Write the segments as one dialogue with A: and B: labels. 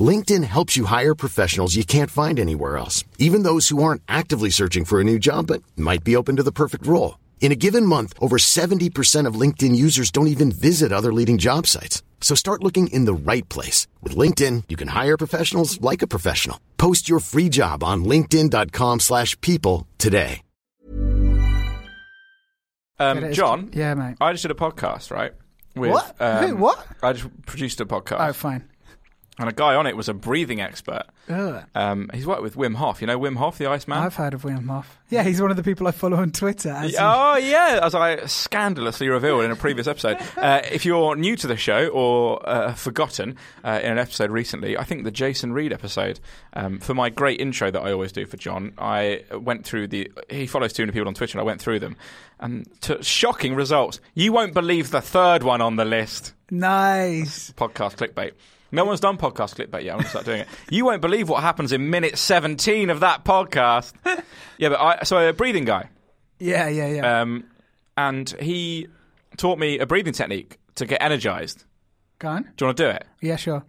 A: LinkedIn helps you hire professionals you can't find anywhere else, even those who aren't actively searching for a new job but might be open to the perfect role. In a given month, over 70% of LinkedIn users don't even visit other leading job sites. So start looking in the right place. With LinkedIn, you can hire professionals like a professional. Post your free job on linkedin.com slash people today.
B: Um. John,
C: Yeah, mate.
B: I just did a podcast, right? With,
C: What?
B: Um,
C: Who? What?
B: I just produced a podcast,
C: Oh, fine.
B: And a guy on it was a breathing expert. Um, he's worked with Wim Hof. You know Wim Hof, the Iceman.
C: I've heard of Wim Hof. Yeah, he's one of the people I follow on Twitter. As
B: Oh yeah, as I scandalously revealed in a previous episode. Uh, if you're new to the show or uh, forgotten uh, in an episode recently, I think the Jason Reed episode. Um, for my great intro that I always do for John, I went through the. He follows 200 people on Twitter, and I went through them, and to shocking results. You won't believe the third one on the list.
C: nice.
B: Podcast clickbait. No one's done podcast clickbait yet. I'm going to start doing it. You won't believe what happens in minute 17 of that podcast. yeah, but I so a breathing guy.
C: Yeah, yeah, yeah.
B: Um, and he taught me a breathing technique to get energized.
C: Go on.
B: Do you want to do it?
C: Yeah, sure.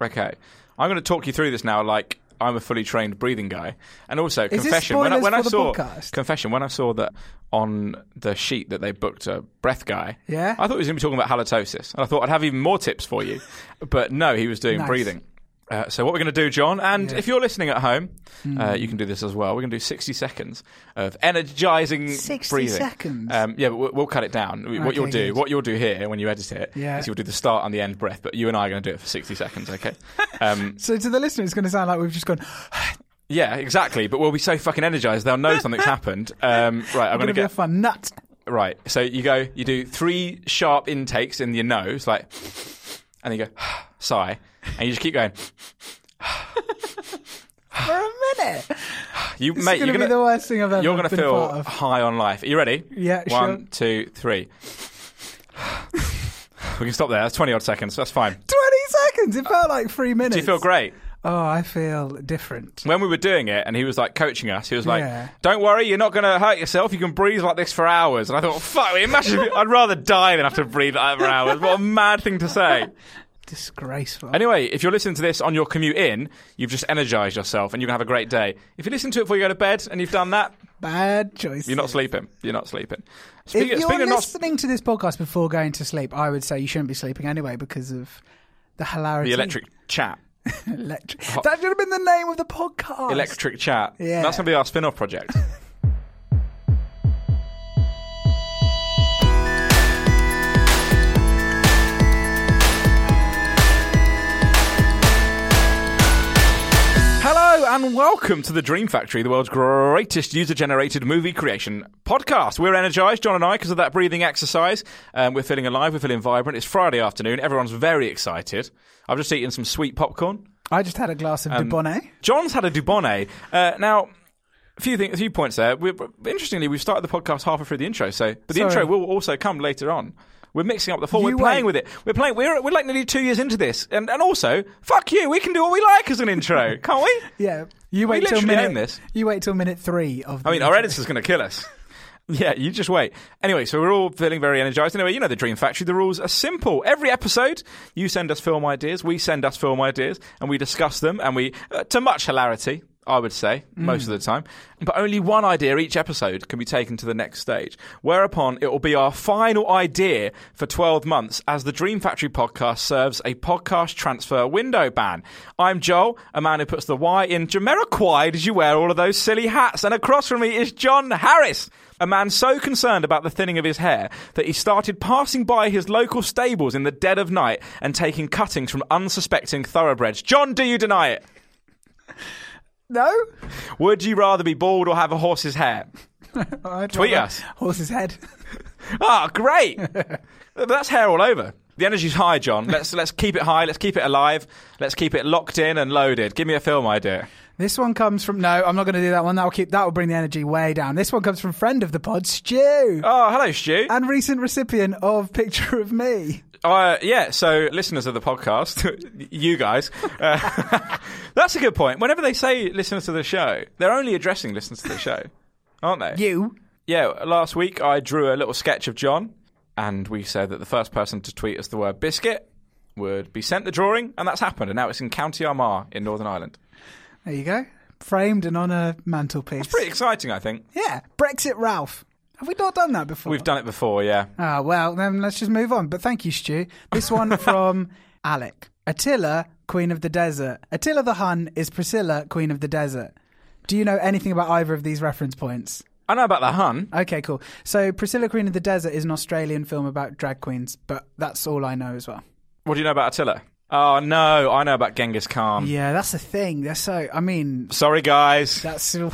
B: Okay. I'm going to talk you through this now like I'm a fully trained breathing guy. And also,
C: this
B: confession. When I, when I saw
C: podcast?
B: confession, when I saw that on the sheet that they booked a breath guy,
C: Yeah?
B: I thought he was going to be talking about halitosis, and I thought I'd have even more tips for you. But no, he was doing
C: Nice.
B: breathing. Uh, so what we're going to do, John, and
C: Yeah. Hmm.
B: if you're listening at home, uh, you can do this as well. We're going to do 60 seconds of energizing
C: 60
B: breathing.
C: seconds?
B: Um, yeah, but we'll, we'll cut it down. what you'll do,
C: good.
B: what you'll do here when you edit it,
C: Yeah.
B: is you'll do the start and the end breath. But you and I are going to do it for 60 seconds, okay? Um,
C: So to the listener, it's going to sound like we've just gone.
B: yeah, exactly. But we'll be so fucking energized, they'll know something's happened. Um, right, I'm
C: going to be a
B: get
C: fun nut.
B: right. So you go, you do three sharp intakes in your nose, like, and you go sigh, and you just keep going.
C: For a minute.
B: You
C: This
B: mate,
C: is going
B: you're
C: to be
B: gonna
C: the worst thing I've ever
B: you're gonna
C: been
B: feel high on life. Are you ready?
C: Yeah, sure.
B: One, two, three. we can stop there. That's twenty odd seconds. That's fine.
C: 20 seconds. It felt like three minutes.
B: Do you feel great?
C: Oh, I feel different.
B: When we were doing it, and he was like coaching us, he was like,
C: Yeah.
B: "Don't worry, you're not going to hurt yourself. You can breathe like this for hours." And I thought, "Fuck, imagine! I'd rather die than have to breathe like that for hours." What a mad thing to say.
C: Disgraceful.
B: Anyway, if you're listening to this on your commute in, you've just energized yourself and you can have a great day. If you listen to it before you go to bed and you've done that,
C: Bad choice.
B: you're not sleeping. You're not sleeping.
C: If you're
B: speaking of not
C: listening to this podcast before going to sleep, I would say you shouldn't be sleeping anyway because of the hilarity.
B: the electric chat,
C: Electric. That should have been the name of the podcast.
B: electric chat,
C: Yeah.
B: that's going to be our spin-off project. And welcome to the Dream Factory, the world's greatest user-generated movie creation podcast. We're energized, John and I, because of that breathing exercise. Um, we're feeling alive, we're feeling vibrant. It's Friday afternoon. Everyone's very excited. I've just eaten some sweet popcorn.
C: I just had a glass of
B: Um,
C: Dubonnet.
B: John's had a Dubonnet. Uh, now, a few things, a few points there. we interestingly, we've started the podcast halfway through the intro, so but the
C: Sorry.
B: intro will also come later on. We're mixing up the four.
C: You
B: we're playing
C: wait.
B: with it. We're playing. We're we're like nearly two years into this, and and also, fuck you. We can do what we like as an intro, can't we?
C: Yeah. You wait till minute.
B: this.
C: You wait till minute three of. The
B: I mean, our editor's going to kill us. Yeah, you just wait. Anyway, so we're all feeling very energized. Anyway, you know the Dream Factory. The rules are simple. Every episode, you send us film ideas, we send us film ideas, and we discuss them, and we, uh, to much hilarity, I would say, most of the mm. time. But only one idea each episode can be taken to the next stage. Whereupon it will be our final idea for 12 months as the Dream Factory podcast serves a podcast transfer window ban. I'm Joel, a man who puts the Y in Jamiroquai. Did you wear all of those silly hats? And across from me is John Harris. A man so concerned about the thinning of his hair that he started passing by his local stables in the dead of night and taking cuttings from unsuspecting thoroughbreds. John, do you deny it?
C: No,
B: Would you rather be bald or have a horse's hair?
C: I'd
B: Tweet
C: rather-
B: us.
C: Horse's head.
B: Ah, great! That's hair all over. The energy's high, John. Let's let's keep it high. Let's keep it alive. Let's keep it locked in and loaded. Give me a film idea.
C: This one comes from no, I'm not going to do that one. That will keep that will bring the energy way down. This one comes from friend of the pod, Stu,
B: Oh, hello, Stu.
C: and recent recipient of picture of me.
B: Uh, yeah, so listeners of the podcast, you guys, uh, that's a good point. Whenever they say listeners to the show, they're only addressing listeners to the show, aren't they?
C: You.
B: Yeah, last week I drew a little sketch of John, and we said that the first person to tweet us the word biscuit would be sent the drawing, and that's happened, and now it's in County Armagh in Northern Ireland.
C: There you go. Framed and on a mantelpiece.
B: It's Pretty exciting, I think.
C: Yeah, Brexit Ralph. Have we not done that before?
B: We've done it before, yeah.
C: Ah, well, then let's just move on. But thank you, Stu. This one from Alec. Attila, Queen of the Desert. Attila the Hun is Priscilla, Queen of the Desert. Do you know anything about either of these reference points?
B: I know about the Hun.
C: Okay, cool. So, Priscilla, Queen of the Desert is an Australian film about drag queens, but that's all I know as well.
B: What do you know about Attila? Oh, no, I know about Genghis Khan.
C: Yeah, that's the thing. They're so. I mean,
B: Sorry, guys.
C: that's.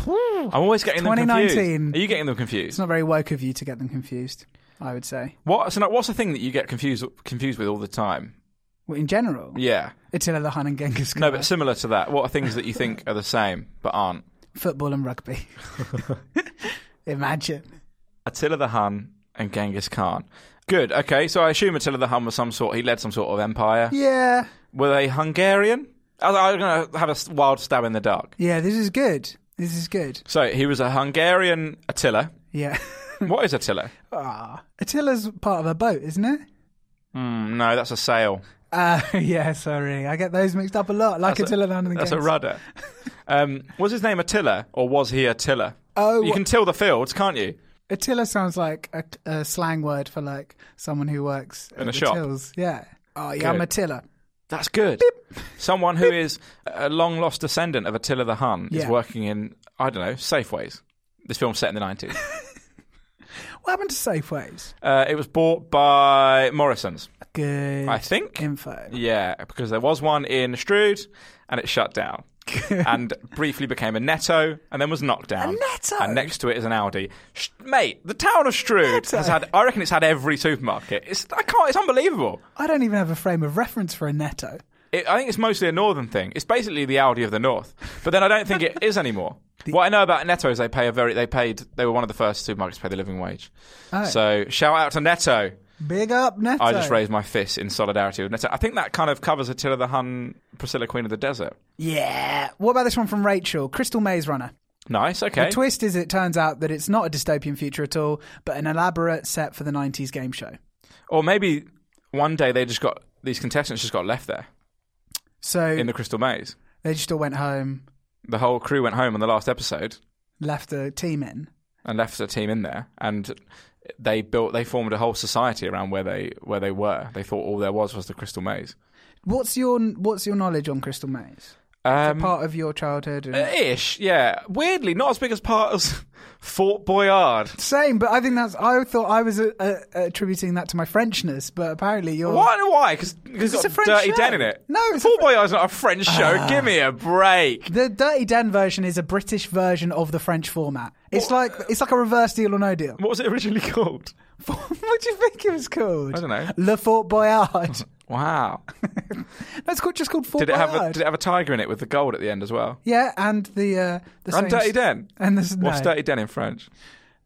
B: I'm always getting them
C: 2019.
B: confused. Are you getting them confused?
C: It's
B: confused?
C: not very woke of you to get them confused. I would say.
B: What? So, no, what's the thing that you get confused confused with all the time?
C: Well, in general,
B: Yeah.
C: Attila the Hun and Genghis Khan.
B: No, but similar to that. What are things that you think are the same but aren't?
C: football and rugby. Imagine.
B: Attila the Hun and Genghis Khan. Good. Okay, so I assume Attila the Hun was some sort. He led some sort of empire.
C: Yeah,
B: Were they Hungarian? I- I'm going to have a s- wild stab in the dark.
C: yeah. This is good. This is good.
B: So he was a Hungarian Attila.
C: Yeah.
B: What is Attila?
C: Ah, Attila's part of a boat, isn't it?
B: Hmm, no, that's a sail.
C: Uh, yeah, sorry. I get those mixed up a lot. Like
B: That's
C: Attila the Hun and the
B: That's a rudder. Um, was his name Attila or was he Attila?
C: Oh,
B: You can till the fields, can't you?
C: Attila sounds like a, a slang word for like someone who works
B: In a
C: the
B: shop.
C: tills. Yeah. Oh, yeah, I'm Attila.
B: That's good. Someone who is a long lost descendant of Attila the Hun is working in, I don't know, Safeways. This film's set in the 90s.
C: What happened to Safeways?
B: Uh, it was bought by Morrison's,
C: Good
B: I think.
C: info.
B: Yeah, because there was one in Strood and it shut down. and briefly became a Netto and then was knocked down.
C: A Netto?
B: And next to it is an Aldi. Sh- mate, the town of Strood
C: Netto?
B: has had, I reckon it's had every supermarket. It's, I can't, it's unbelievable.
C: I don't even have a frame of reference for a Netto.
B: It, I think it's mostly a northern thing. It's basically the Aldi of the north. But then I don't think it is anymore. what I know about Netto is they pay a very they paid they were one of the first supermarkets to pay the living wage.
C: Oh.
B: So shout out to Netto.
C: Big up Netto.
B: I just raised my fist in solidarity with Netto. I think that kind of covers Attila the Hun, Priscilla Queen of the Desert.
C: Yeah. What about this one from Rachel? Crystal Maze Runner.
B: Nice, okay.
C: The twist is it turns out that it's not a dystopian future at all, but an elaborate set for the 90s game show.
B: Or maybe one day they just got these contestants just got left there
C: So
B: in the Crystal Maze.
C: they just all went home,
B: The whole crew went home on the last episode
C: left the team in.
B: And left a team in there and they built they formed a whole society around where they where they were. They thought all there was was the Crystal Maze.
C: What's your What's your knowledge on Crystal Maze?
B: Um,
C: Part of your childhood. And...
B: uh, ish, yeah. Weirdly, not as big as part as Fort Boyard.
C: Same, but I think that's. I thought I was uh, uh, attributing that to my Frenchness, but apparently you're.
B: Why? Why? Because
C: it's
B: it's
C: a
B: got
C: French
B: Dirty
C: show.
B: Den in it.
C: No, it's
B: Fort
C: Fr-.
B: Boyard's not a French show. Give me a break.
C: The Dirty Den version is a British version of the French format. It's like it's like a reverse Deal or No Deal.
B: What was it originally called?
C: what do you think it was called?
B: I don't know.
C: Le Fort Boyard.
B: Wow.
C: it's called, just called Fort
B: Did it have a,
C: Boyard.
B: did it have a tiger in it with the gold at the end as well?
C: Yeah, and the uh, the
B: And
C: same
B: Dirty Den.
C: And there's no,
B: What's Dirty Den in French?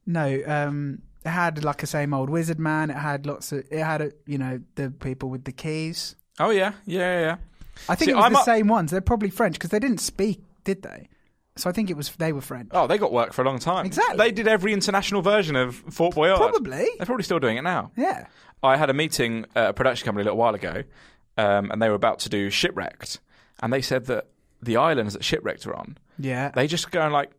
C: no. Um, it had like a same old wizard man. It had lots of. It had a, you know the people with the keys.
B: Oh yeah, yeah, yeah. yeah.
C: I think
B: See,
C: it was
B: I'm
C: the
B: up-
C: same ones. They're probably French because they didn't speak, did they? So I think it was they were French.
B: Oh, they got work for a long time.
C: Exactly.
B: They did every international version of Fort Boyard.
C: Probably.
B: They're probably still doing it now.
C: Yeah.
B: I had a meeting at a production company a little while ago, um, and they were about to do Shipwrecked, and they said that the islands that shipwrecked are on,
C: Yeah.
B: they just go and like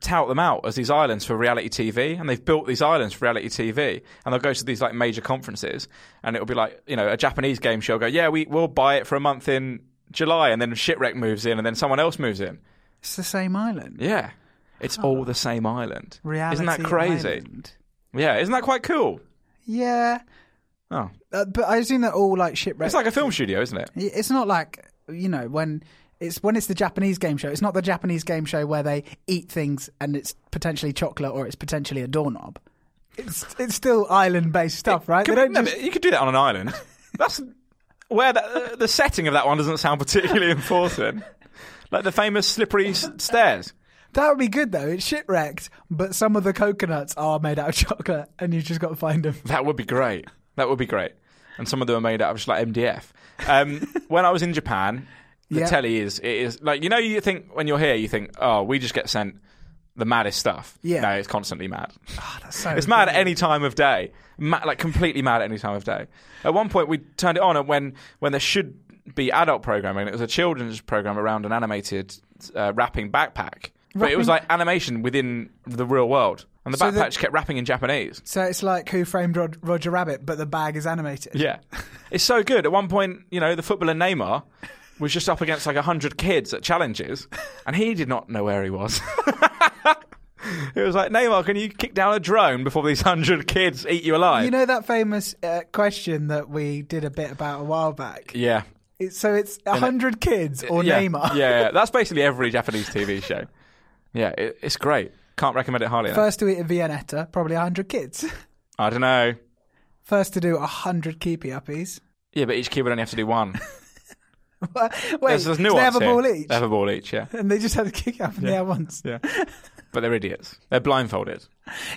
B: tout them out as these islands for reality TV, and they've built these islands for reality TV, and they'll go to these like major conferences, and it'll be like you know a Japanese game show go, yeah, we we'll buy it for a month in July, and then shipwreck moves in, and then someone else moves in.
C: It's the same island.
B: Yeah, it's all the same island.
C: Reality
B: Isn't that crazy?
C: Island.
B: Yeah, isn't that quite cool?
C: Yeah.
B: Oh,
C: Uh, but I assume that all like shipwrecks.
B: it's like a film studio, isn't it?
C: It's not like you know when it's when it's the Japanese game show. It's not the Japanese game show where they eat things and it's potentially chocolate or it's potentially a doorknob. It's it's still island based stuff, right? They
B: Could-
C: don't
B: no,
C: just
B: but you could do that on an island. That's where the, the setting of that one doesn't sound particularly important. Like the famous slippery s- stairs.
C: that would be good though. It's shipwrecked, but some of the coconuts are made out of chocolate, and you just got to find them.
B: That would be great. That would be great. And some of them are made out of just like MDF. Um, when I was in Japan, the
C: Yeah.
B: telly is it is like you know you think when you're here you think oh we just get sent the maddest stuff.
C: Yeah.
B: No, it's constantly mad.
C: That's so
B: It's mad at any time of day, Ma- like completely mad at any time of day. At one point, we turned it on, and when when there should be adult programming, it was a children's program around an animated uh, rapping backpack. But it was like animation within the real world, and the
C: So
B: backpack
C: the-
B: just kept rapping in Japanese.
C: So it's like Who Framed Rod- Roger Rabbit, but the bag is animated.
B: Yeah, it's so good. At one point, you know, the footballer Neymar was just up against like hundred kids at challenges, and he did not know where he was. it was like Neymar, can you kick down a drone before these hundred kids eat you alive?
C: You know that famous uh, question that we did a bit about a while back.
B: yeah.
C: So it's a hundred kids or
B: yeah,
C: Neymar.
B: Yeah, yeah, that's basically every Japanese TV show. Yeah, it, it's great. Can't recommend it highly enough.
C: First to eat a Viennetta, probably a hundred kids.
B: I don't know.
C: First to do a hundred keepy uppies.
B: Yeah, but each kid would only have to do one.
C: Wait,
B: There's, there's nuance
C: they have a
B: here.
C: ball each?
B: They have a ball each, yeah.
C: and they just had to kick up in the
B: Yeah.
C: air once.
B: Yeah. But they're idiots. They're blindfolded.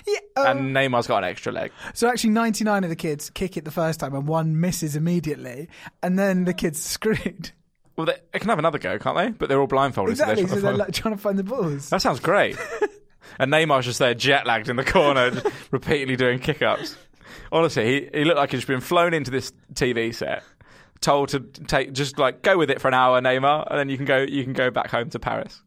C: Yeah, um,
B: and Neymar's got an extra leg.
C: so actually, ninety-nine of the kids kick it the first time, and one misses immediately, and then the kids screwed.
B: Well, they, they can have another go, can't they? But they're all blindfolded. so
C: Exactly.
B: they're
C: So they're like trying to find the balls.
B: That sounds great. and Neymar's just there jet lagged in the corner, repeatedly doing kick ups. Honestly, he, he looked like he'd just been flown into this TV set, told to take just like go with it for an hour, Neymar, and then you can go you can go back home to Paris.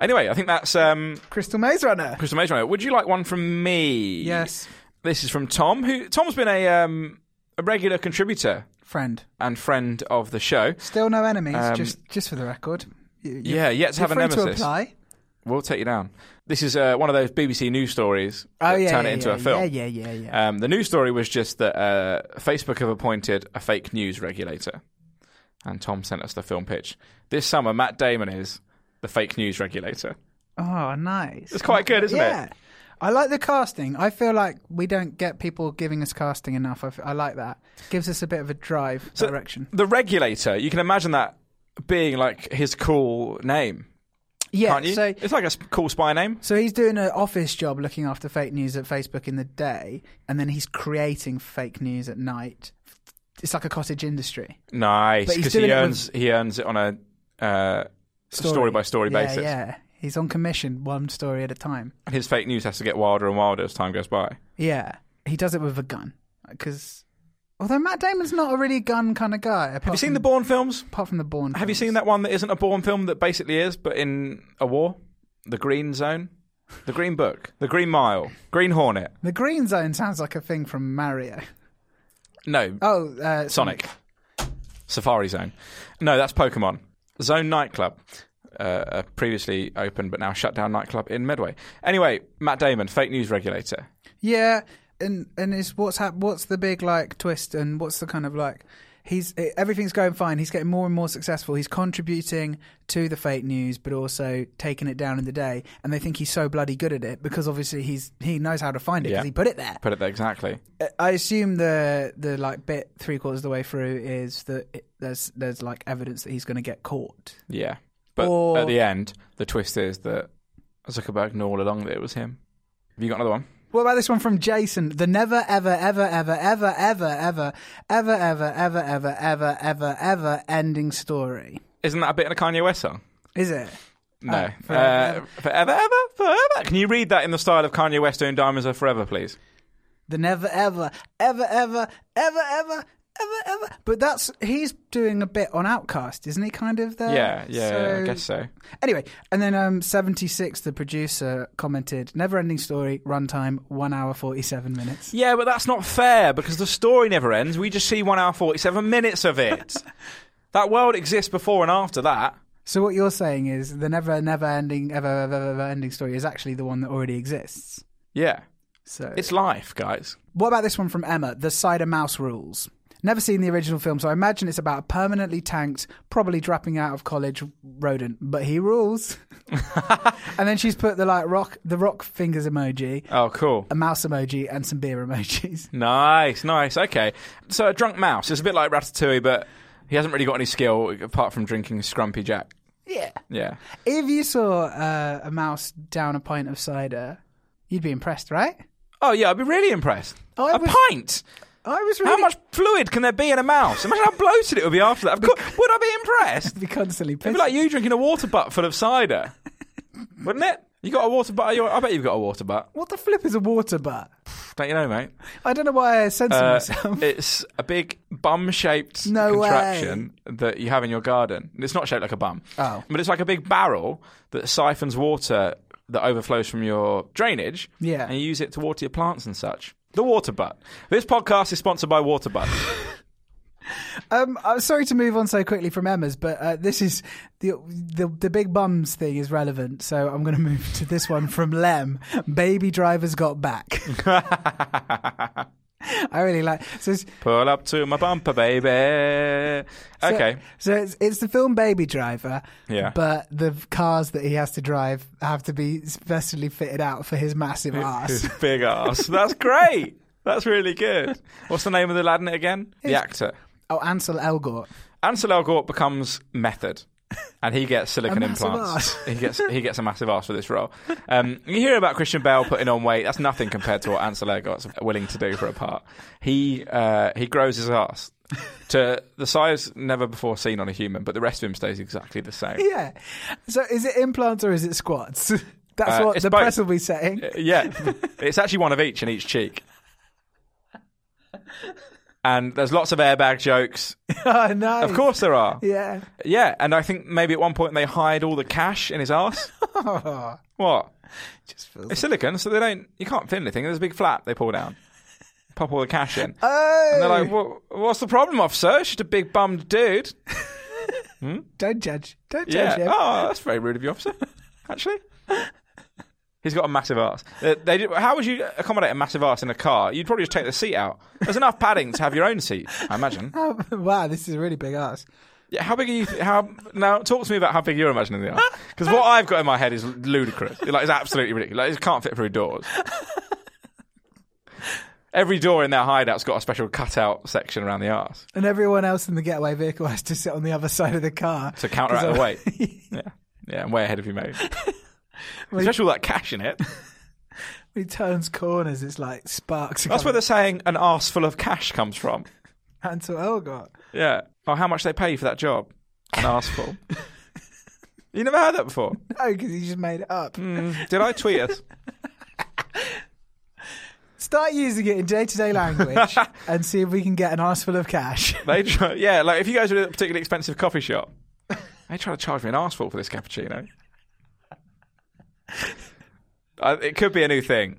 B: Anyway, I think that's um,
C: Crystal Maze Runner.
B: Crystal Maze Runner. Would you like one from me?
C: Yes,
B: This is from Tom, who Tom's been a um, a regular contributor
C: friend.
B: and friend of the show.
C: Still no enemies.
B: Um,
C: just just for the record. You-
B: Yeah, yet to have a nemesis.
C: to apply.
B: We'll take you down. This is uh, one of those BBC news stories
C: Oh
B: that
C: yeah,
B: turn
C: yeah,
B: it into
C: yeah,
B: a film.
C: Yeah, yeah, yeah, yeah.
B: Um, the news story was just that uh, Facebook have appointed a fake news regulator, and Tom sent us the film pitch. This summer, Matt Damon is the fake news regulator.
C: oh, nice.
B: It's quite good, isn't it?
C: yeah. I like the casting. I feel like we don't get people giving us casting enough. I, f- I like that. Gives us a bit of a drive
B: So-
C: direction.
B: The regulator, you can imagine that being like his cool name,
C: Yeah.
B: can't you?
C: So
B: it's like a cool spy name.
C: So he's doing an office job looking after fake news at Facebook in the day, and then he's creating fake news at night. It's like a cottage industry.
B: Nice, because he
C: it with-
B: earns he earns it on a uh, story by story
C: yeah,
B: basis.
C: Yeah, he's on commission, one story at a time.
B: And his fake news has to get wilder and wilder as time goes by.
C: Yeah, he does it with a gun because although Matt Damon's not a really gun kind of guy.
B: Have you seen the Bourne films?
C: apart from the Bourne?
B: Have you seen that one that isn't a Bourne film that basically is, but in a war? The Green Zone? The Green Book? The Green Mile? Green Hornet?
C: The Green Zone sounds like a thing from Mario.
B: No,
C: Oh, uh,
B: Sonic. Safari Zone. No, that's Pokemon. Zone Nightclub. Uh, a previously open but now shut down nightclub in Medway. Anyway, Matt Damon, fake news regulator.
C: Yeah, and and is what's hap- what's the big like twist and what's the kind of like he's eh, everything's going fine. He's getting more and more successful. He's contributing to the fake news, but also taking it down in the day. And they think he's so bloody good at it because obviously he's he knows how to find it because
B: Yeah.
C: he put it there.
B: Put it there exactly.
C: Uh, I assume the the like bit three quarters of the way through is that it, there's there's like evidence that he's going to get caught.
B: Yeah. But
C: Or-
B: at the end, the twist is that Zuckerberg knew all along that it was him. Have you got another one?
C: What about this one from Jason? The never, ever, ever, ever, ever, ever, ever, ever, ever, ever, ever, ever, ever, ever ending story.
B: Isn't that a bit in a Kanye West song?
C: Is it?
B: No.
C: Oh, forever.
B: Uh, forever, ever, forever. Can you read that in the style of Kanye West doing Diamonds Are Forever, please?
C: The never, ever, ever, ever, ever, ever, ever, ever, But that's he's doing a bit on OutKast, isn't he? Kind of there.
B: Yeah, yeah, yeah, I guess so.
C: Anyway, and then um, seventy six, the producer commented, "Never ending story, runtime one hour forty seven minutes."
B: Yeah, but that's not fair because the story never ends. We just see one hour forty-seven minutes of it. that world exists before and after that.
C: So what you're saying is the never, never ending, ever, ever, ever ending story is actually the one that already exists.
B: Yeah,
C: So
B: it's life, guys.
C: What about this one from Emma? The Cider Mouse Rules. Never seen the original film, so I imagine it's about a permanently tanked, probably dropping out of college rodent, but he rules. and then she's put the like rock, the rock fingers emoji,
B: Oh, cool.
C: a mouse emoji, and some beer emojis.
B: Nice, nice. Okay, so a drunk mouse It's a bit like Ratatouille, but he hasn't really got any skill apart from drinking Scrumpy Jack.
C: Yeah.
B: Yeah.
C: If you saw uh, a mouse down a pint of cider, you'd be impressed, right?
B: Oh yeah, I'd be really impressed.
C: Oh,
B: a
C: was-
B: pint.
C: I was really
B: How much fluid can there be in a mouse? Imagine how bloated it would be after that. Of course, would I be impressed?
C: be constantly
B: It'd be like you drinking a water butt full of cider, wouldn't it? You got a water butt? you- I bet you've got a water butt.
C: what the flip is a water butt?
B: Don't you know, mate?
C: I don't know why I censored
B: Uh,
C: myself.
B: it's a big bum-shaped
C: No
B: contraption that you have in your garden. It's not shaped like a bum,
C: Oh.
B: but it's like a big barrel that siphons water that overflows from your drainage.
C: Yeah.
B: and you use it to water your plants and such. The water butt. This podcast is sponsored by Water Butt.
C: Um, I'm sorry to move on so quickly from Emma's, but uh, this is the, the the big bums thing is relevant, so I'm going to move to this one from Lem. Baby drivers got back. I really like. So,
B: Pull up to my bumper, baby.
C: so-
B: Okay.
C: So, it's, it's the film Baby Driver.
B: Yeah.
C: But the cars that he has to drive have to be specially fitted out for his massive
B: His
C: ass.
B: big ass. That's great. That's really good. What's the name of the lad in it again? The actor.
C: oh, Ansel Elgort.
B: Ansel Elgort becomes Method, and he gets silicon
C: A
B: implants.
C: arse.
B: he gets he gets a massive ass for this role. Um, you hear about Christian Bale putting on weight. That's nothing compared to what Ansel Elgort's willing to do for a part. He uh, he grows his ass to the size never before seen on a human, but the rest of him stays exactly the same.
C: Yeah. So is it implants or is it squats? That's
B: Uh,
C: what the
B: both.
C: press will be saying.
B: Yeah, it's actually one of each in each cheek. And there's lots of airbag jokes.
C: oh, no.
B: Of course there are.
C: Yeah.
B: Yeah, and I think maybe at one point they hide all the cash in his ass. what?
C: Just feels
B: It's silicon, so they don't. You can't fit anything. There's a big flap they pull down, pop all the cash in.
C: Oh,
B: And they're like, oh. what, "What's the problem, officer? It's just a big bummed dude." Hmm?
C: don't judge. Don't judge him.
B: Oh, that's very rude of you, officer. Actually, he's got a massive ass. Uh, they, they, how would you accommodate a massive ass in a car? You'd probably just take the seat out. There's enough padding to have your own seat, I imagine.
C: Oh, wow, this is a really big ass.
B: Yeah, how big are you? How now? Talk to me about how big you're imagining the are. Because what I've got in my head is ludicrous. Like it's absolutely ridiculous. Like, it can't fit through doors. Every door in their hideout's got a special cutout section around the arse
C: And everyone else in the getaway vehicle has to sit on the other side of the car.
B: to counteract the weight. Yeah, yeah, I'm way ahead of you, mate. Especially all that cash in it.
C: When he turns corners, it's like sparks.
B: That's where they're saying an arse full of cash comes from.
C: Ansel Elgort.
B: Yeah. Oh, how much they pay for that job? An arse full. you never heard that before?
C: No, because he just made it up.
B: Mm, did I tweet us?
C: Start using it in day to day language and see if we can get an arse full of cash.
B: They try, yeah, like if you go to a particularly expensive coffee shop, they try to charge me an arseful for this cappuccino. Uh, it could be a new thing.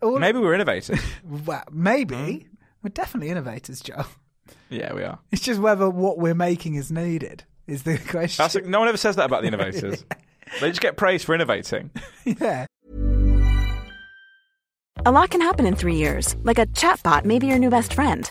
C: All-
B: Maybe we're innovators.
C: Well, maybe.
B: Hmm?
C: We're definitely innovators, Joe.
B: yeah, we are.
C: It's just whether what we're making is needed, is the question.
B: That's, no one ever says that about the innovators. they just get praised for innovating.
C: yeah.
D: A lot can happen in three years, like a chatbot may be your new best friend.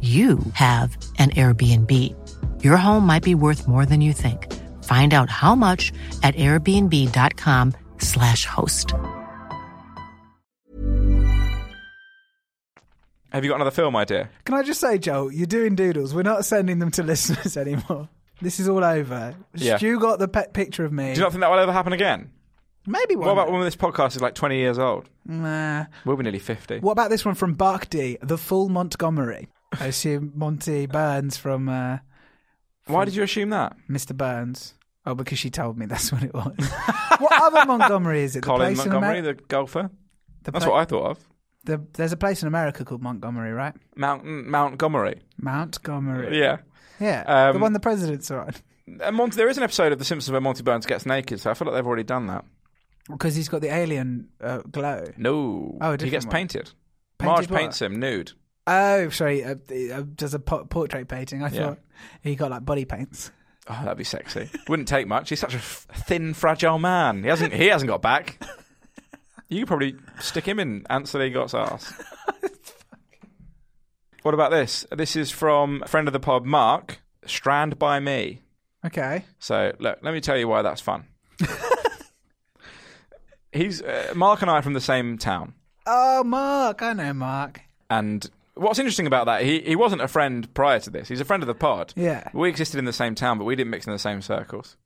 E: you have an Airbnb. Your home might be worth more than you think. Find out how much at airbnb.com/slash host.
B: Have you got another film idea?
C: Can I just say, Joel, you're doing doodles. We're not sending them to listeners anymore. This is all over.
B: Yeah.
C: Stu got the pet picture of me.
B: Do you not think that will ever happen again?
C: Maybe one.
B: What about
C: day.
B: when this podcast is like 20 years old?
C: Nah.
B: We'll be nearly 50.
C: What about this one from Buck D, The Full Montgomery? I assume Monty Burns from uh,
B: Why did you assume that?
C: Mr. Burns. Oh, because she told me that's what it was. what other Montgomery is it? The
B: Colin
C: place in
B: Montgomery,
C: Amer-
B: the golfer?
C: the
B: That's
C: pla-
B: what I thought of.
C: the- there's a place in America called Montgomery, right?
B: Mount Montgomery.
C: Montgomery.
B: Yeah.
C: Yeah. the
B: Um,
C: one the presidents are on.
B: And Monty, there is an episode of The Simpsons where Monty Burns gets naked, so I feel like they've already done that.
C: Because he's got the alien uh, glow.
B: No.
C: Oh, a
B: he
C: different
B: gets
C: one.
B: painted.
C: Painted
B: Marge
C: what?
B: paints him nude.
C: Oh, sorry. Uh, uh, does a po- portrait painting. I
B: Yeah.
C: thought he got like body paints.
B: Oh, that'd be sexy. Wouldn't take much. He's such a f- thin, fragile man. He hasn't. He hasn't got back. You could probably stick him in Ansel Elgort's ass. what about this? This is from a friend of the pod, Mark. Strand by me.
C: Okay.
B: So look, let me tell you why that's fun. He's uh, Mark and I are from the same town,
C: Oh, Mark. I know Mark.
B: and what's interesting about that, he he wasn't a friend prior to this. He's a friend of the pod.
C: Yeah.
B: We existed in the same town, but we didn't mix in the same circles.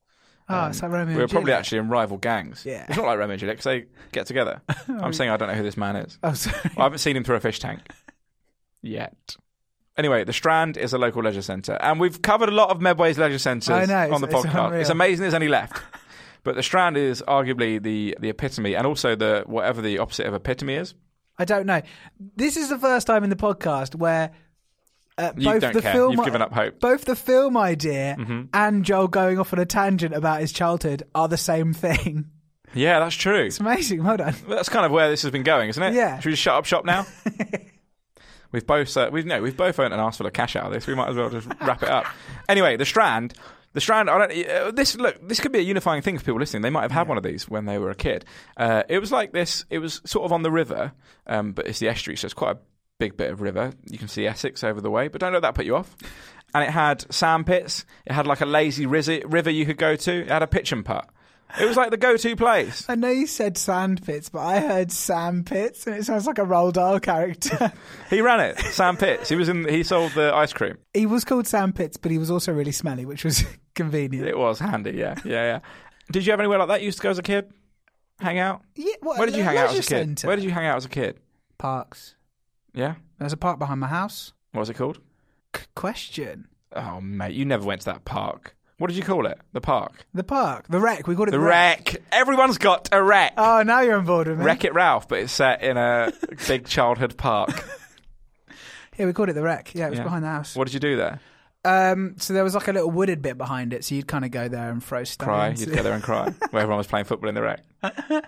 C: Oh, it's like Romeo
B: Um, We were probably
C: Juliet.
B: actually in rival gangs.
C: Yeah.
B: It's not like Romeo and Juliet 'cause they get together. I'm saying I don't know who this man is.
C: Oh, sorry.
B: I haven't seen him through a fish tank yet. Anyway, the Strand is a local leisure centre, and we've covered a lot of Medway's leisure centres
C: I know,
B: on the
C: it's- it's
B: podcast.
C: unreal.
B: It's amazing there's any left. But the Strand is arguably the the epitome, and also the whatever the opposite of epitome is.
C: I don't know. This is the first time in the podcast where uh,
B: You
C: both
B: don't
C: the
B: care.
C: film
B: You've given up hope.
C: both the film idea
B: Mm-hmm.
C: and Joel going off on a tangent about his childhood are the same thing.
B: Yeah, that's true.
C: It's amazing. Well done.
B: That's kind of where this has been going, isn't it?
C: Yeah.
B: Should we just shut up shop now? we've both uh, we've no, we've both earned an arse full of cash out of this. We might as well just wrap it up. Anyway, the Strand. The Strand. I don't. Uh, this look. This could be a unifying thing for people listening. They might have had one of these when they were a kid. Uh, it was like this. It was sort of on the river, um, but it's the estuary, so it's quite a big bit of river. You can see Essex over the way, but don't let that put you off. And it had sand pits. It had like a lazy riz- river you could go to. It had a pitch and putt. It was like the go-to place.
C: I know you said sand pits, but I heard Sam Pits, and it sounds like a Roald Dahl character.
B: He ran it. Sam Pitts. He was in. He sold the ice cream.
C: he was called Sam Pits, but he was also really smelly, which was convenient.
B: It was handy. Yeah, yeah, yeah. Did you have anywhere like that? You used to go as a kid, hang out.
C: Yeah, what,
B: Where did you hang out as a kid?
C: centre?
B: Where did you hang out as a kid?
C: Parks.
B: Yeah.
C: There's a park behind my house.
B: What was it called?
C: C- question.
B: Oh mate, you never went to that park. What did you call it? The park.
C: The park. The wreck. We called it
B: The
C: the,
B: wreck. Everyone's got a wreck.
C: Oh, now you're on board with me.
B: Wreck It Ralph, but it's set in a big childhood park.
C: Yeah, we called it the wreck. Yeah, it was
B: Yeah.
C: behind the house.
B: What did you do there?
C: Um, so there was like a little wooded bit behind it, so you'd kind of go there and throw stones.
B: Cry. You'd go there and cry. Where everyone was playing football in the wreck.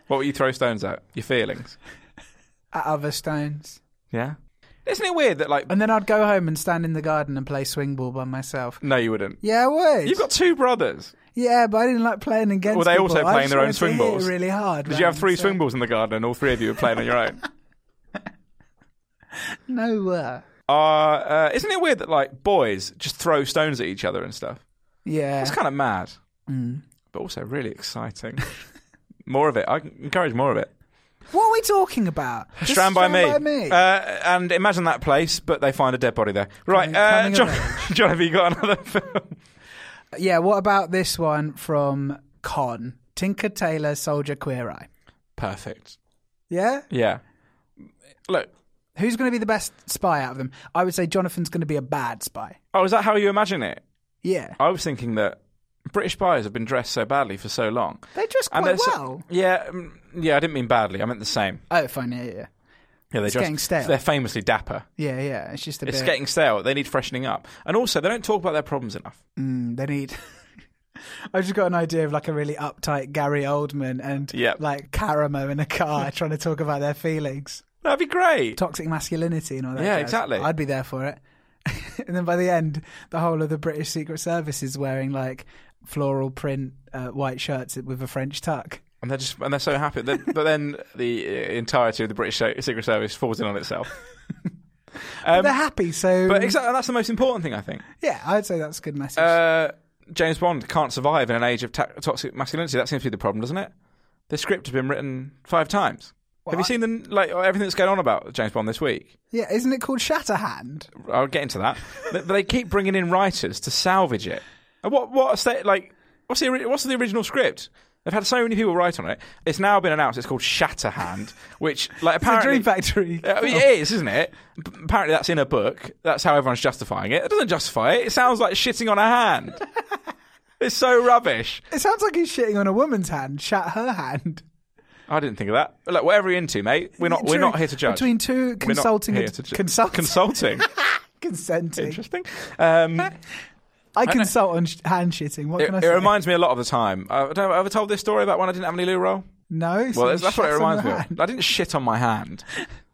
B: What would you throw stones at? Your feelings.
C: at other stones.
B: Yeah. Isn't it weird that like?
C: And then I'd go home and stand in the garden and play swing ball by myself.
B: No, you wouldn't.
C: Yeah, I would.
B: You've got two brothers.
C: Yeah, but I didn't like playing against
B: Were they
C: people.
B: also
C: I
B: playing
C: just
B: their own
C: wanted to
B: swing
C: hit
B: balls?
C: really hard.
B: Did you have three
C: so-
B: swing balls in the garden and all three of you were playing on your own?
C: No. Uh,
B: Uh, uh, isn't it weird that like boys just throw stones at each other and stuff?
C: yeah.
B: It's kind of mad,
C: Mm.
B: but also really exciting. more of it. I encourage more of it.
C: What are we talking about? Just
B: Strand by me.
C: By me.
B: Uh, and imagine that place, but they find a dead body there. Right,
C: Coming-
B: uh,
C: coming
B: John. John, have you got another film?
C: yeah. What about this one from Con? Tinker Tailor Soldier Queer Eye.
B: Perfect.
C: Yeah.
B: Yeah. Look.
C: Who's going to be the best spy out of them? I would say Jonathan's going to be a bad spy.
B: Oh, is that how you imagine it?
C: Yeah.
B: I was thinking that British buyers have been dressed so badly for so long.
C: They dress quite well.
B: Yeah, mm, yeah. I didn't mean badly. I meant the same.
C: Oh, fine. Yeah, yeah.
B: Yeah, they
C: It's
B: just,
C: getting stale.
B: They're famously dapper.
C: Yeah, yeah. It's just a
B: It's
C: bit.
B: getting stale. They need freshening up. And also, they don't talk about their problems enough.
C: Mm, they need. I've just got an idea of like a really uptight Gary Oldman and
B: Yep.
C: like Karamo in a car trying to talk about their feelings,
B: That'd be great.
C: toxic masculinity, and all that.
B: Yeah,
C: jazz.
B: exactly.
C: I'd be there for it. and then by the end, the whole of the British Secret Service is wearing like floral print uh, white shirts with a French tuck.
B: And they're just and they're so happy. Then- but then the entirety of the British Secret Service falls in on itself.
C: But
B: Um,
C: they're happy, so
B: but exactly, that's the most important thing, I think.
C: yeah, I'd say that's a good message.
B: Uh, James Bond can't survive in an age of ta- toxic masculinity. That seems to be the problem, doesn't it? The script has been written five times. Have you seen the like everything that's going on about James Bond this week?
C: yeah, isn't it called Shatterhand?
B: I'll get into that. but they keep bringing in writers to salvage it. And what what a like what's the what's the original script? They've had so many people write on it. It's now been announced. It's called Shatterhand, which like
C: It's a
B: apparently
C: Dream Factory.
B: It is, isn't it? Apparently, that's in a book. That's how everyone's justifying it. It doesn't justify it. It sounds like shitting on a hand. it's so rubbish.
C: It sounds like he's shitting on a woman's hand. Shat her hand.
B: I didn't think of that. Look, whatever you're into, mate. We're not. We're not here to judge.
C: Between two consulting,
B: ju-
C: consult,
B: consulting.
C: consenting.
B: Interesting. Um,
C: I consult on sh- hand shitting. What
B: it,
C: can I say?
B: it reminds me a lot of the time. Uh, have I ever told this story about when I didn't have any loo roll?
C: no.
B: Well, that's, what it reminds me of. I didn't shit on my hand,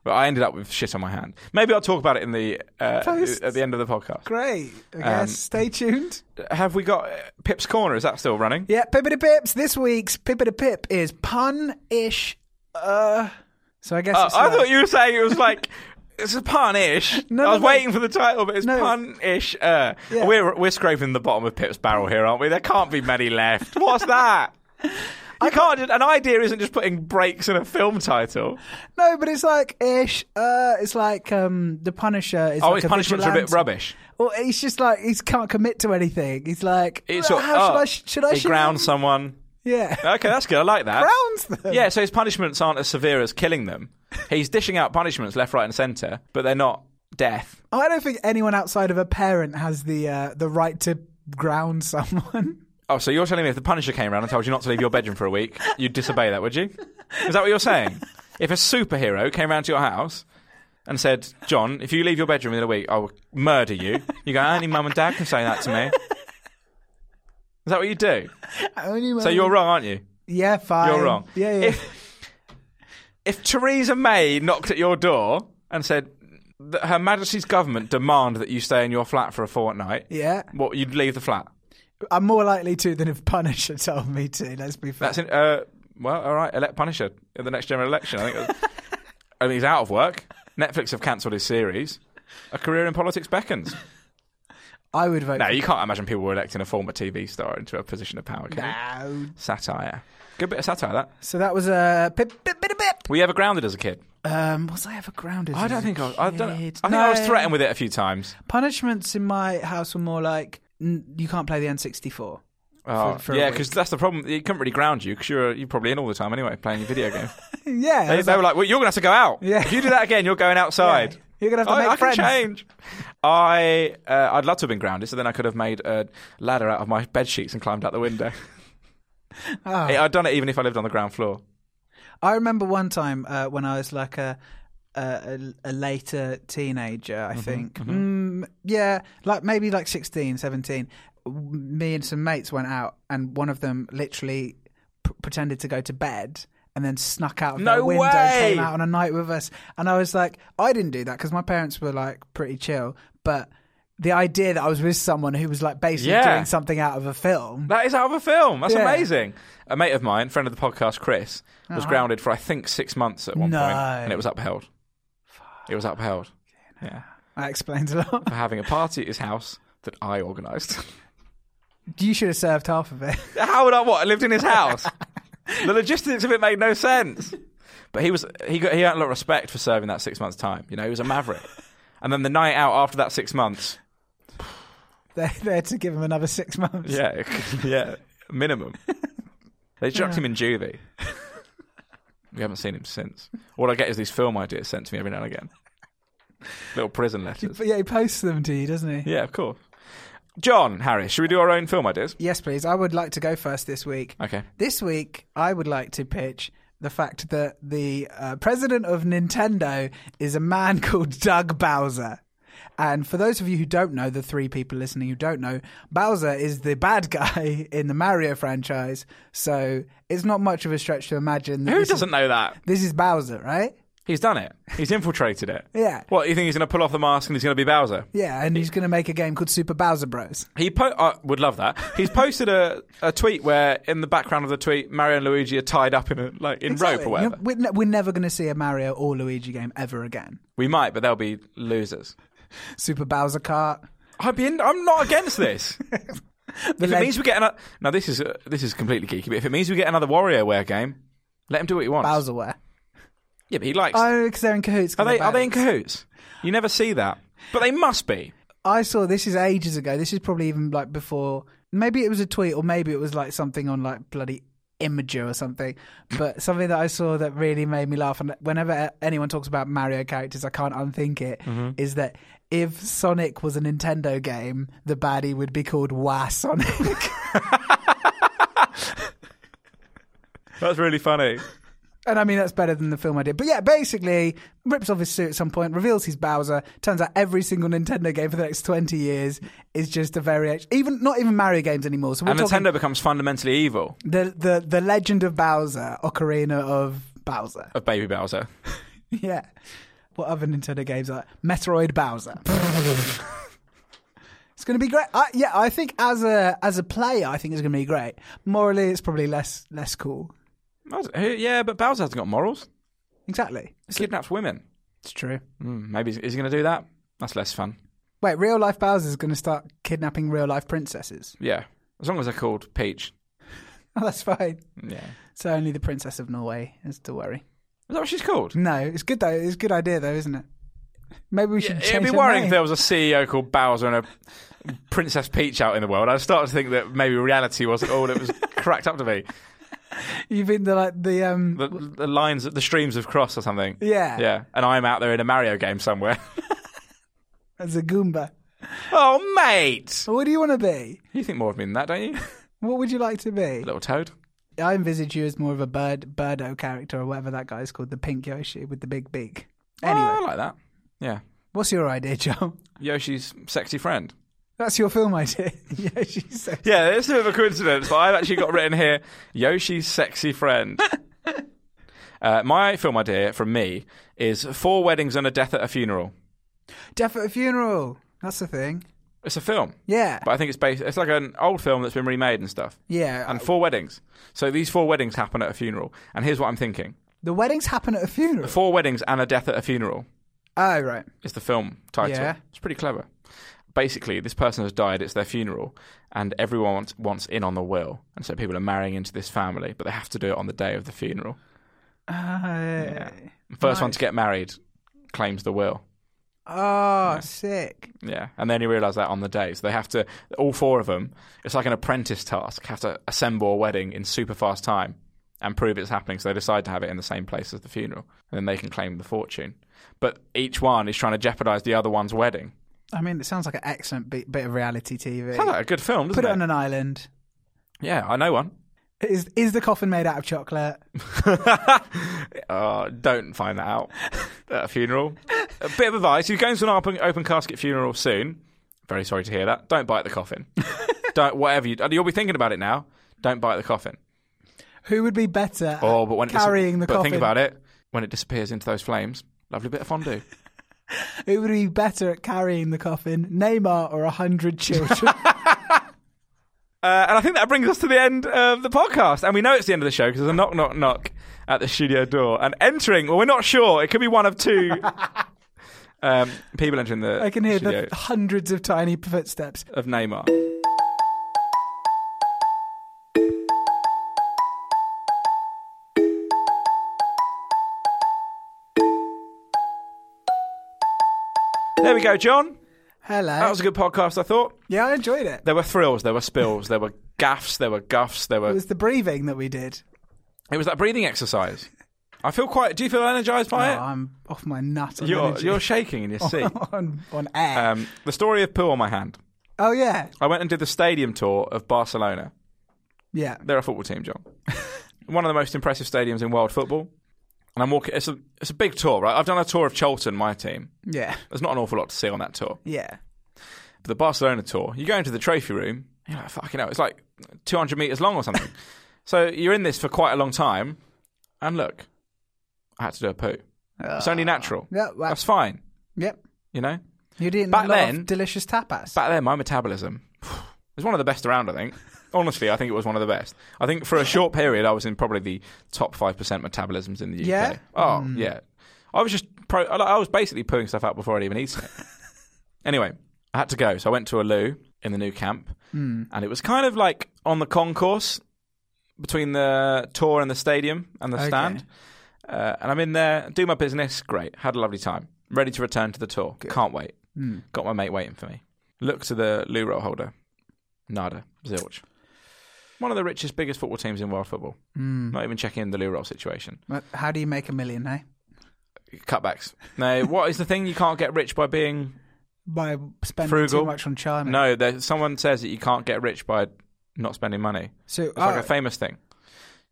B: but I ended up with shit on my hand. Maybe I'll talk about it in the uh, at the end of the podcast.
C: Great. I
B: Um,
C: guess. Stay tuned.
B: Have we got uh, Pip's corner? Is that still running?
C: Yeah, Pippity Pips. This week's Pippity Pip is pun-ish. Uh, so I guess
B: Uh,
C: it's
B: I
C: like-
B: thought you were saying it was like it's a pun-ish.
C: No,
B: I was
C: no, no.
B: waiting for the title, but it's pun-ish. Uh,
C: Yeah.
B: We're we're scraping the bottom of Pip's barrel here, aren't we? There can't be many left. What's that? I can't. Just, an idea isn't just putting breaks in a film title.
C: No, but it's like ish. Uh, it's like um, the Punisher is.
B: oh,
C: like
B: his
C: a
B: punishments are a bit rubbish.
C: Well, he's just like he can't commit to anything. He's like,
B: It's
C: "Well,
B: sort-
C: how should
B: oh,
C: I? sh- Should I?
B: He
C: shoot
B: grounds
C: him?"
B: someone.
C: Yeah,
B: Okay, that's good. I like that.
C: grounds them.
B: Yeah, so his punishments aren't as severe as killing them. He's dishing out punishments left, right, and centre, but they're not death.
C: I don't think anyone outside of a parent has the uh, the right to ground someone.
B: Oh, so you're telling me if the Punisher came around and told you not to leave your bedroom for a week, you'd disobey that, would you? Is that what you're saying? If a superhero came around to your house and said, John, if you leave your bedroom in a week, I will murder you, you go, only mum and dad can say that to me. Is that what you do?
C: Only
B: So you're wrong, aren't you?
C: Yeah, fine.
B: You're wrong.
C: Yeah, yeah.
B: If, if Theresa May knocked at your door and said, that Her Majesty's government demand that you stay in your flat for a fortnight,
C: yeah,
B: what, you'd leave the flat?
C: I'm more likely to than if Punisher told me to. Let's be fair.
B: That's in, uh, well, all right. Elect Punisher in the next general election. I think. I mean, he's out of work. Netflix have cancelled his series. A career in politics beckons.
C: I would vote.
B: No, you can't imagine people were electing a former TV star into a position of power. Can you?
C: No.
B: Satire. Good bit of satire. That.
C: So that was a bit pip, pip, pip.
B: Were you ever grounded as a kid?
C: Um, was I ever grounded?
B: I don't think I. Was, I don't. I think I was threatened with it a few times.
C: Punishments in my house were more like n- you can't play the N64.
B: Oh,
C: For- for
B: yeah, because that's the problem. You couldn't really ground you because you're you're probably in all the time anyway, playing your video game.
C: yeah,
B: They, they were like, "Well, you're gonna have to go out.
C: Yeah.
B: If you do that again, you're going outside."
C: Yeah. You're gonna have to
B: I,
C: make
B: I
C: friends.
B: can change. I uh, I'd love to have been grounded, so then I could have made a ladder out of my bed sheets and climbed out the window.
C: Oh.
B: I'd done it even if I lived on the ground floor.
C: I remember one time uh, when I was like a a, a, a later teenager,
B: Mm-hmm,
C: I think. Mm, yeah, like maybe like 16, 17. Me and some mates went out, and one of them literally p- pretended to go to bed. And then snuck out of
B: No
C: their window,
B: way!
C: came out on a night with us, and I was like, I didn't do that because my parents were like pretty chill. But the idea that I was with someone who was like basically
B: Yeah.
C: doing something out of a film,
B: That is out of a film. That's
C: Yeah.
B: amazing. A mate of mine, friend of the podcast, Chris, was
C: Uh-huh.
B: grounded for I think six months at one
C: No.
B: point, and it was upheld. It was upheld. Yeah,
C: that explains a lot.
B: for having a party at his house that I organised.
C: You should have served half of it.
B: How would I what? I lived in his house. the logistics of it made no sense. But he was he got he had a lot of respect for serving that six months time. You know, he was a maverick. And then the night out after that six months,
C: They're there to give him another six months.
B: yeah, yeah, minimum. They chucked him in juvie. We haven't seen him since. All I get is these film ideas sent to me every now and again. Little prison letters.
C: But yeah, he posts them to you, doesn't he?
B: Yeah, of course. John Harris, should we do our own film ideas?
C: Yes, please. I would like to go first this week.
B: Okay.
C: This week, I would like to pitch the fact that the uh, president of Nintendo is a man called Doug Bowser. And for those of you who don't know, the three people listening who don't know, Bowser is the bad guy in the Mario franchise. So it's not much of a stretch to imagine. That
B: Who doesn't know that?
C: this is Bowser, right?
B: He's done it. He's infiltrated it.
C: Yeah.
B: What, you think he's going to pull off the mask and he's going to be Bowser?
C: Yeah, and he's going to make a game called Super Bowser Bros.
B: He po- I would love that. He's posted a, a tweet where, in the background of the tweet, Mario and Luigi are tied up in a like in rope or whatever.
C: We're, ne- we're never going to see a Mario or Luigi game ever again.
B: We might, but they'll be losers.
C: Super Bowser Kart.
B: I'd be in, I'm not against this. if it
C: leg-
B: means we get another, now this is uh, this is completely geeky, but if it means we get another WarioWare game, let him do what he wants.
C: Bowserware.
B: Yeah, but he likes.
C: Oh, because they're in cahoots. 'cause
B: are they
C: they're
B: are they in cahoots? You never see that, but they must be.
C: I saw this is ages ago. This is probably even like before. Maybe it was a tweet, or maybe it was like something on like bloody Imgur or something. But something that I saw that really made me laugh. And whenever anyone talks about Mario characters, I can't unthink it. Is
B: Mm-hmm.
C: that if Sonic was a Nintendo game, the baddie would be called Wah Sonic.
B: That's really funny.
C: And I mean, that's better than the film I did. But yeah, basically, rips off his suit at some point, reveals he's Bowser. Turns out every single Nintendo game for the next 20 years is just a variation. Even, not even Mario games anymore. So
B: And Nintendo becomes fundamentally evil
C: the, the, the Legend of Bowser, Ocarina of Bowser.
B: of Baby Bowser.
C: yeah. What other Nintendo games are Metroid Bowser. it's going to be great. I, yeah, I think as a as a player, I think it's going to be great. Morally, it's probably less less cool.
B: I Yeah, but Bowser hasn't got morals.
C: Exactly.
B: He kidnaps women.
C: It's true.
B: Mm, maybe is he going to do that? That's less fun.
C: Wait, real life Bowser's going to start kidnapping real life princesses.
B: Yeah, as long as they're called Peach.
C: Oh, that's fine.
B: Yeah,
C: So only the Princess of Norway is to worry.
B: is that what she's called?
C: No, it's good though. It's a good idea though, isn't it? Maybe we should
B: Yeah,
C: change
B: it'd be worrying
C: name.
B: if there was a CEO called Bowser and a Princess Peach out in the world. I'd start to think that maybe reality wasn't all it was cracked up to be.
C: You've been the like the um
B: The, the lines, of the streams have crossed or something.
C: yeah
B: Yeah, and I'm out there in a Mario game somewhere.
C: as a Goomba.
B: oh, mate!
C: What do you want to be?
B: You think more of me than that, don't you?
C: What would you like to be?
B: A Little toad.
C: I envisage you as more of a bird birdo character or whatever that guy's called, the pink Yoshi with the big beak. Anyway,
B: Oh, I like that. Yeah.
C: what's your idea, Joe?
B: Yoshi's sexy friend.
C: That's your film idea. Yoshi says.
B: Yeah, it's a bit of a coincidence, but I've actually got written here Yoshi's sexy friend. Uh, my film idea from me is Four Weddings and a Death at a Funeral.
C: Death at a funeral. That's the thing.
B: It's a film,
C: Yeah.
B: but I think it's based. It's like an old film that's been remade and stuff.
C: yeah.
B: And four weddings. So these four weddings happen at a funeral. And here's what I'm thinking:
C: the weddings happen at a funeral.
B: Four weddings and a death at a funeral
C: Oh, right.
B: is the film title.
C: Yeah.
B: It's pretty clever. Basically, this person has died. It's their funeral, and everyone wants, wants in on the will. And so people are marrying into this family, but they have to do it on the day of the funeral.
C: Uh,
B: First one to get married claims the will.
C: Oh, sick.
B: Yeah, and then you realise that on the day, so they have to. All four of them. It's like an apprentice task. Have to assemble a wedding in super fast time and prove it's happening. So they decide to have it in the same place as the funeral, and then they can claim the fortune. But each one is trying to jeopardise the other one's wedding.
C: I mean, it sounds like an excellent bit, bit of reality TV.
B: Sounds like a good film, doesn't
C: Put it
B: it?
C: on an island.
B: Yeah, I know one.
C: Is is the coffin made out of chocolate?
B: uh, don't find that out at a funeral. A bit of advice: you're going to an open, open casket funeral soon. Very sorry to hear that. Don't bite the coffin. don't whatever you. You'll be thinking about it now. Don't bite the coffin.
C: Who would be better
B: Oh,
C: at
B: but when it
C: carrying the
B: but
C: coffin?
B: think about it. When it disappears into those flames, lovely bit of fondue.
C: Who would be better at carrying the coffin, Neymar or a hundred children?
B: Uh, and I think that brings us to the end of the podcast. And we know it's the end of the show because there's a knock, knock, knock at the studio door. And entering, well, we're not sure. It could be one of two um, people entering the
C: I can hear
B: studio
C: the hundreds of tiny footsteps.
B: of Neymar. There we go, John.
C: Hello.
B: That was a good podcast, I thought.
C: yeah, I enjoyed it.
B: There were thrills, there were spills, there were gaffs, there were guffs, there were.
C: It was the breathing that we did.
B: It was that breathing exercise. I feel quite. Do you feel energised
C: Oh,
B: by it?
C: I'm off my nut on
B: You're
C: energy.
B: you're shaking in your seat.
C: on, on air.
B: Um, the story of poo on my hand.
C: oh yeah,
B: I went and did the stadium tour of Barcelona.
C: yeah.
B: They're a football team, John. one of the most impressive stadiums in world football. And I'm walking. It's a it's a big tour, right? I've done a tour of Charlton, my team.
C: Yeah.
B: There's not an awful lot to see on that tour.
C: Yeah.
B: But the Barcelona tour, you go into the trophy room. You're like, fucking hell, it's like 200 meters long or something. so you're in this for quite a long time. And look, I had to do a poo. It's only ah. natural.
C: Yeah, well-
B: That's fine.
C: Yep.
B: You know.
C: You didn't
B: Back then-
C: delicious tapas.
B: Back then, my metabolism was one of the best around. I think. Honestly, I think it was one of the best. I think for a short period, I was in probably the top five percent metabolisms in the UK.
C: Yeah?
B: Oh yeah. I was just pro. I was basically pooing stuff out before I'd even eaten it. anyway, I had to go, so I went to a loo in the Nou Camp,
C: Hmm.
B: and it was kind of like on the concourse between the tour and the stadium and the
C: Okay.
B: stand. Uh, and I'm in there, do my business. Great, had a lovely time. Ready to return to the tour. Can't wait.
C: Hmm.
B: Got my mate waiting for me. Look to the loo roll holder. Nada. Zilch. One of the richest, biggest football teams in world football.
C: Hmm.
B: Not even checking the loo roll situation.
C: Well, How do you make a million, eh?
B: Cutbacks. No, what is the thing? You can't get rich by being.
C: By spending
B: Frugal.
C: too much on China.
B: No, there, someone says that you can't get rich by not spending money.
C: So
B: It's like a famous thing.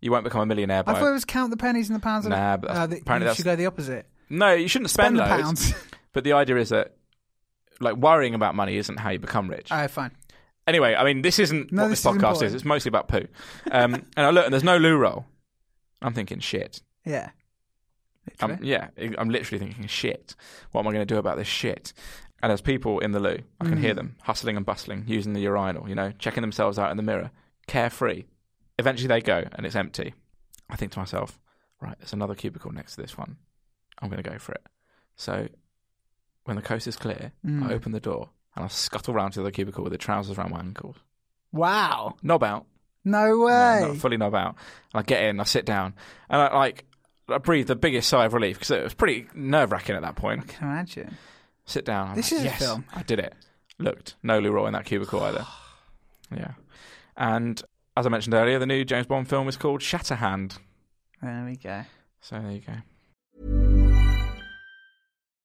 B: You won't become a millionaire
C: I
B: by.
C: thought it was count the pennies and the pounds.
B: Nah,
C: the,
B: but
C: uh, the,
B: apparently
C: you should go the opposite.
B: no, you shouldn't spend,
C: Spend the
B: loads.
C: pounds.
B: But the idea is that, like, worrying about money isn't how you become rich.
C: All right, fine.
B: Anyway, I mean, this isn't
C: No,
B: what
C: this
B: this,
C: is
B: podcast
C: important.
B: is. It's mostly about poo. Um, and I look, and there's no loo roll. I'm thinking, shit.
C: Yeah.
B: I'm,
C: Literally.
B: yeah, I'm literally thinking, shit. What am I going to do about this shit? And there's people in the loo. I can
C: Mm.
B: hear them hustling and bustling, using the urinal, you know, checking themselves out in the mirror, carefree. Eventually they go, and it's empty. I think to myself, right, there's another cubicle next to this one. I'm going to go for it. So when the coast is clear,
C: Mm.
B: I open the door and I scuttle round to the other cubicle with the trousers around my ankles.
C: Wow.
B: Knob out.
C: No
B: No,
C: way.
B: not fully knob out. And I get in, I sit down, and I like I breathe the biggest sigh of relief because it was pretty nerve wracking at that point.
C: I can imagine.
B: Sit down. I'm
C: This
B: like,
C: is a film.
B: I did it. Looked no roll in that cubicle either. Yeah, and as I mentioned earlier, the new James Bond film is called Shatterhand.
C: There we go.
B: So there you go.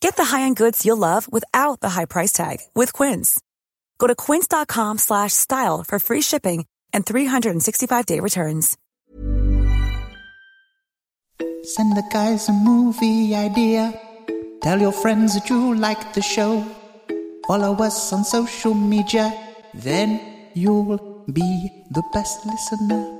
F: Get the high-end goods you'll love without the high price tag with Quince. Go to quince.com slash style for free shipping and 365-day returns.
G: Send the guys a movie idea. Tell your friends that you like the show. Follow us on social media. Then you'll be the best listener.